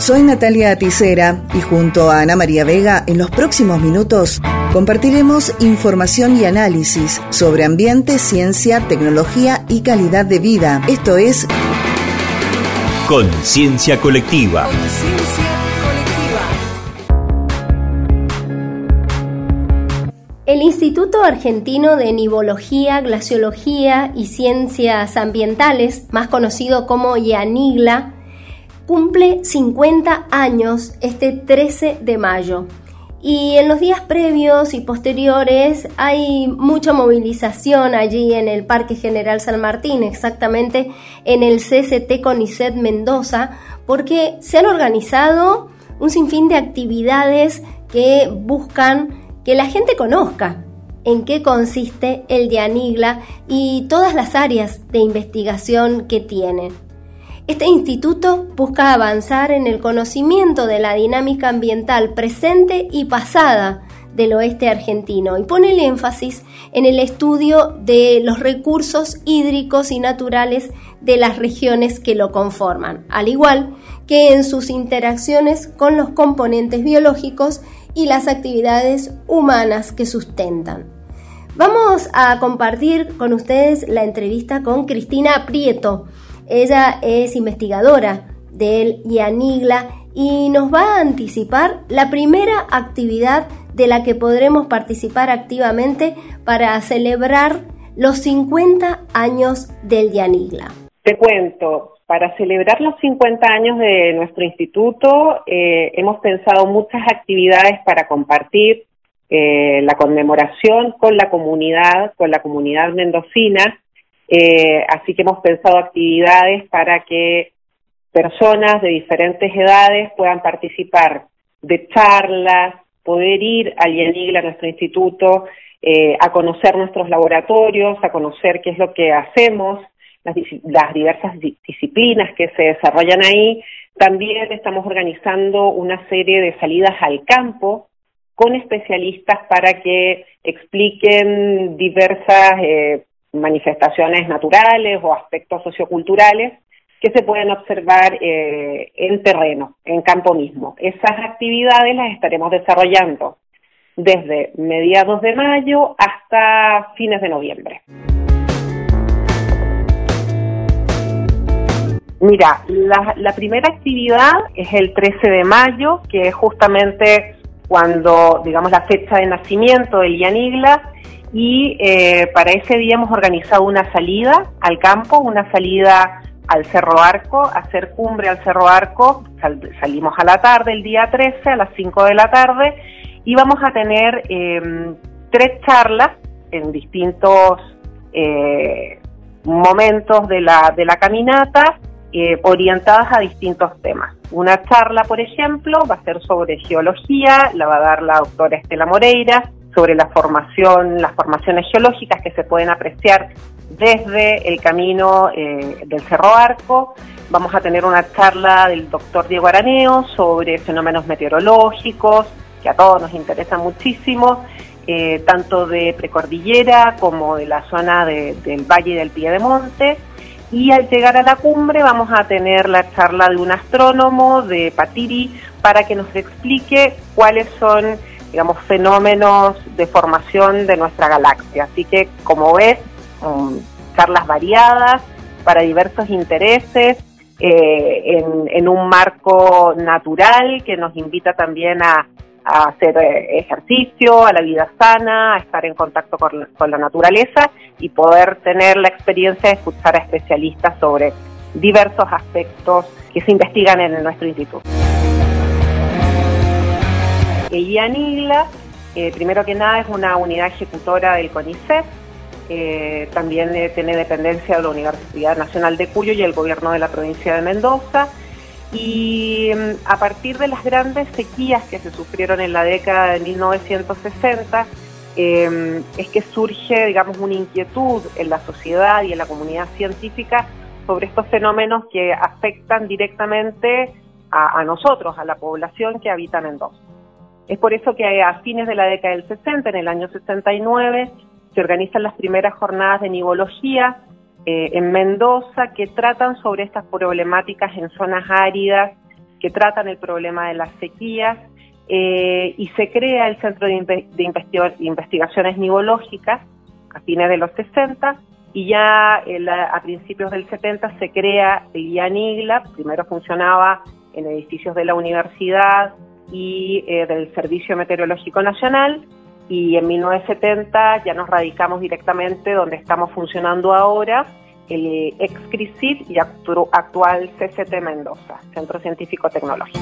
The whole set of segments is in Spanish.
Soy Natalia Aticera y junto a Ana María Vega en los próximos minutos compartiremos información y análisis sobre ambiente, ciencia, tecnología y calidad de vida. Esto es Conciencia Colectiva. El Instituto Argentino de Nivología, Glaciología y Ciencias Ambientales, más conocido como IANIGLA, cumple 50 años este 13 de mayo. Y en los días previos y posteriores hay mucha movilización allí en el Parque General San Martín, exactamente en el CCT CONICET Mendoza, porque se han organizado un sinfín de actividades que buscan que la gente conozca en qué consiste el Dianigla y todas las áreas de investigación que tiene. Este instituto busca avanzar en el conocimiento de la dinámica ambiental presente y pasada del oeste argentino y pone el énfasis en el estudio de los recursos hídricos y naturales de las regiones que lo conforman, al igual que en sus interacciones con los componentes biológicos y las actividades humanas que sustentan. Vamos a compartir con ustedes la entrevista con Cristina Prieto, ella es investigadora del IANIGLA y nos va a anticipar la primera actividad de la que podremos participar activamente para celebrar los 50 años del IANIGLA. Te cuento, para celebrar los 50 años de nuestro instituto eh, hemos pensado muchas actividades para compartir eh, la conmemoración con la comunidad, con la comunidad mendocina eh, así que hemos pensado actividades para que personas de diferentes edades puedan participar de charlas, poder ir al IENIGLA, a nuestro instituto, eh, a conocer nuestros laboratorios, a conocer qué es lo que hacemos, las, las diversas disciplinas que se desarrollan ahí. También estamos organizando una serie de salidas al campo con especialistas para que expliquen diversas eh, manifestaciones naturales o aspectos socioculturales que se pueden observar eh, en terreno, en campo mismo. Esas actividades las estaremos desarrollando desde mediados de mayo hasta fines de noviembre. Mira, la, la, primera actividad es el 13 de mayo, que es justamente cuando, digamos, la fecha de nacimiento del Yanigla, y eh, para ese día hemos organizado una salida al campo, una salida al Cerro Arco, hacer cumbre al Cerro Arco, salimos a la tarde el día 13 a las 5 de la tarde y vamos a tener em, tres charlas en distintos eh, momentos de la, de la caminata eh, orientadas a distintos temas. Una charla, por ejemplo, va a ser sobre geología, la va a dar la doctora Estela Moreira, sobre la formación, las formaciones geológicas que se pueden apreciar desde el camino eh, del Cerro Arco. Vamos a tener una charla del doctor Diego Araneo sobre fenómenos meteorológicos, que a todos nos interesa muchísimo, eh, tanto de precordillera como de la zona del Valle del Piedemonte. Y al llegar a la cumbre vamos a tener la charla de un astrónomo de Patiri para que nos explique cuáles son digamos, fenómenos de formación de nuestra galaxia. Así que, como ves, charlas variadas para diversos intereses, eh, en, un marco natural que nos invita también a, hacer eh, ejercicio, a la vida sana, a estar en contacto con, con la naturaleza y poder tener la experiencia de escuchar a especialistas sobre diversos aspectos que se investigan en nuestro instituto. IANIGLA, eh, primero que nada, es una unidad ejecutora del CONICET, eh, también eh, tiene dependencia de la Universidad Nacional de Cuyo y el gobierno de la provincia de Mendoza. Y mm, a partir de las grandes sequías que se sufrieron en la década de 1960, es que surge, digamos, una inquietud en la sociedad y en la comunidad científica sobre estos fenómenos que afectan directamente a nosotros, a la población que habita Mendoza. Es por eso que a fines de la década del 60, en el año 69, se organizan las primeras jornadas de nivología eh, en Mendoza que tratan sobre estas problemáticas en zonas áridas que tratan el problema de las sequías eh, y se crea el Centro de, Investigaciones Nivológicas a fines de los 60 y ya a principios del 70 se crea el IANIGLA, primero funcionaba en edificios de la universidad y eh, del Servicio Meteorológico Nacional y en 1970 ya nos radicamos directamente donde estamos funcionando ahora, el ex y actual CCT Mendoza, Centro Científico Tecnológico.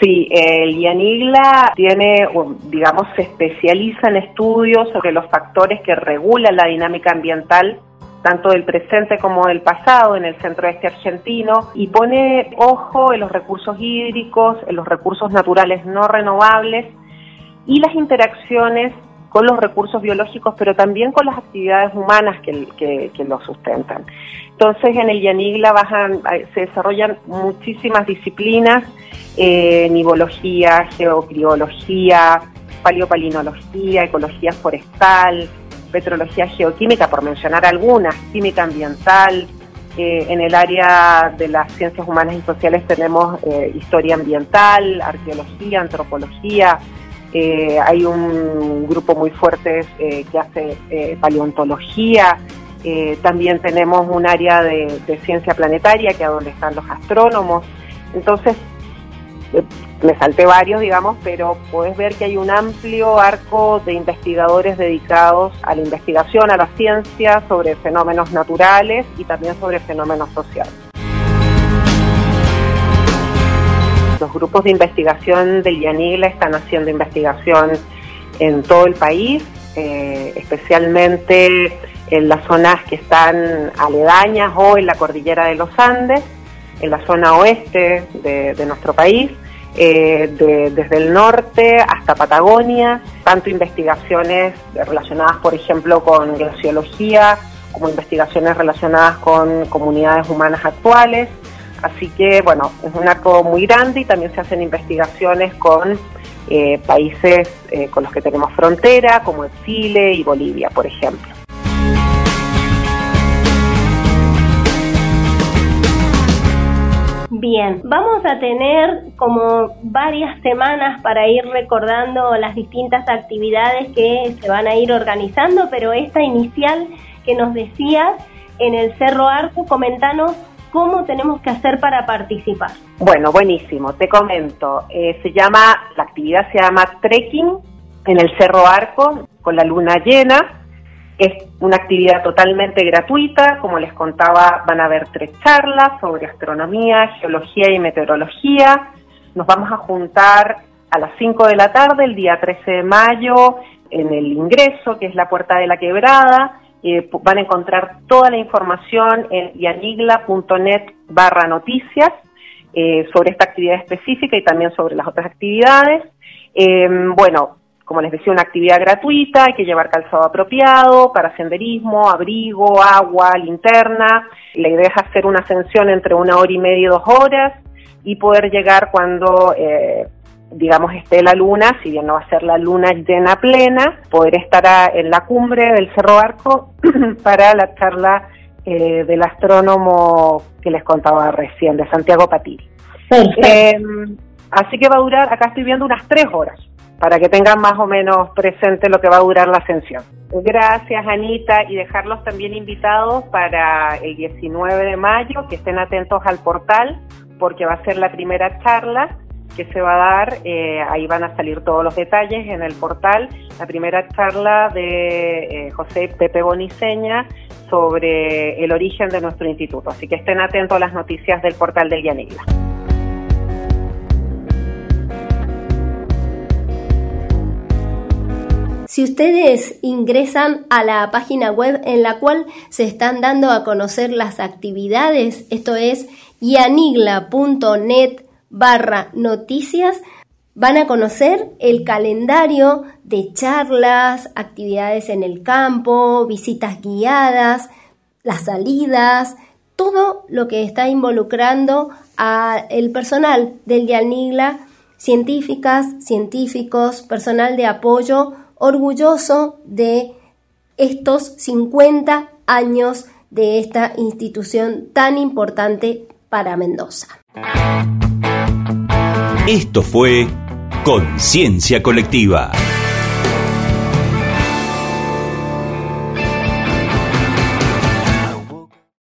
Sí, el IANIGLA tiene, digamos, se especializa en estudios sobre los factores que regulan la dinámica ambiental tanto del presente como del pasado en el centro este argentino y pone ojo en los recursos hídricos, en los recursos naturales no renovables y las interacciones con los recursos biológicos, pero también con las actividades humanas que, que, los sustentan. Entonces, en el Yanigla bajan, se desarrollan muchísimas disciplinas, eh, nivología, geocriología, paleopalinología, ecología forestal, petrología geoquímica, por mencionar algunas, química ambiental. Eh, en el área de las ciencias humanas y sociales tenemos eh, historia ambiental, arqueología, antropología. Eh, hay un grupo muy fuerte que hace paleontología. también tenemos un área de, de ciencia planetaria, que es donde están los astrónomos. Entonces, me salté varios, digamos, pero puedes ver que hay un amplio arco de investigadores dedicados a la investigación, a la ciencia, sobre fenómenos naturales y también sobre fenómenos sociales. Los grupos de investigación del IANIGLA están haciendo investigación en todo el país, eh, especialmente en las zonas que están aledañas o en la cordillera de los Andes, en la zona oeste de nuestro país eh, desde el norte hasta Patagonia, tanto investigaciones relacionadas, por ejemplo, con glaciología, como investigaciones relacionadas con comunidades humanas actuales. Así que, bueno, es un arco muy grande y también se hacen investigaciones con eh, países eh, con los que tenemos frontera, como Chile y Bolivia, por ejemplo. Bien, vamos a tener como varias semanas para ir recordando las distintas actividades que se van a ir organizando, pero esta inicial que nos decías en el Cerro Arco, comentanos cómo tenemos que hacer para participar. Bueno, buenísimo, te comento. Eh, se llama, la actividad se llama trekking en el Cerro Arco con la luna llena es una actividad totalmente gratuita, como les contaba, van a haber tres charlas sobre astronomía, geología y meteorología. Nos vamos a juntar a las 5 de la tarde, el día 13 de mayo, en el ingreso, que es la Puerta de la Quebrada. Eh, van a encontrar toda la información en yanigla.net barra noticias eh, sobre esta actividad específica y también sobre las otras actividades. Eh, bueno, como les decía, una actividad gratuita, hay que llevar calzado apropiado para senderismo, abrigo, agua, linterna. La idea es hacer una ascensión entre una hora y media y dos horas y poder llegar cuando, eh, digamos, esté la luna, si bien no va a ser la luna llena plena, poder estar en la cumbre del Cerro Arco para la charla eh, del astrónomo que les contaba recién, de Santiago Patiri. Eh, así que va a durar, acá estoy viendo unas tres horas para que tengan más o menos presente lo que va a durar la ascensión. Gracias, Anita, y dejarlos también invitados para el 19 de mayo, que estén atentos al portal, porque va a ser la primera charla que se va a dar, eh, ahí van a salir todos los detalles en el portal, la primera charla de eh, José Pepe Boniceña sobre el origen de nuestro instituto. Así que estén atentos a las noticias del portal del Yanigla. Si ustedes ingresan a la página web en la cual se están dando a conocer las actividades, esto es yanigla.net barra noticias, van a conocer el calendario de charlas, actividades en el campo, visitas guiadas, las salidas, todo lo que está involucrando al personal del Yanigla, científicas, científicos, personal de apoyo orgulloso de estos 50 años de esta institución tan importante para Mendoza. Esto fue Conciencia Colectiva.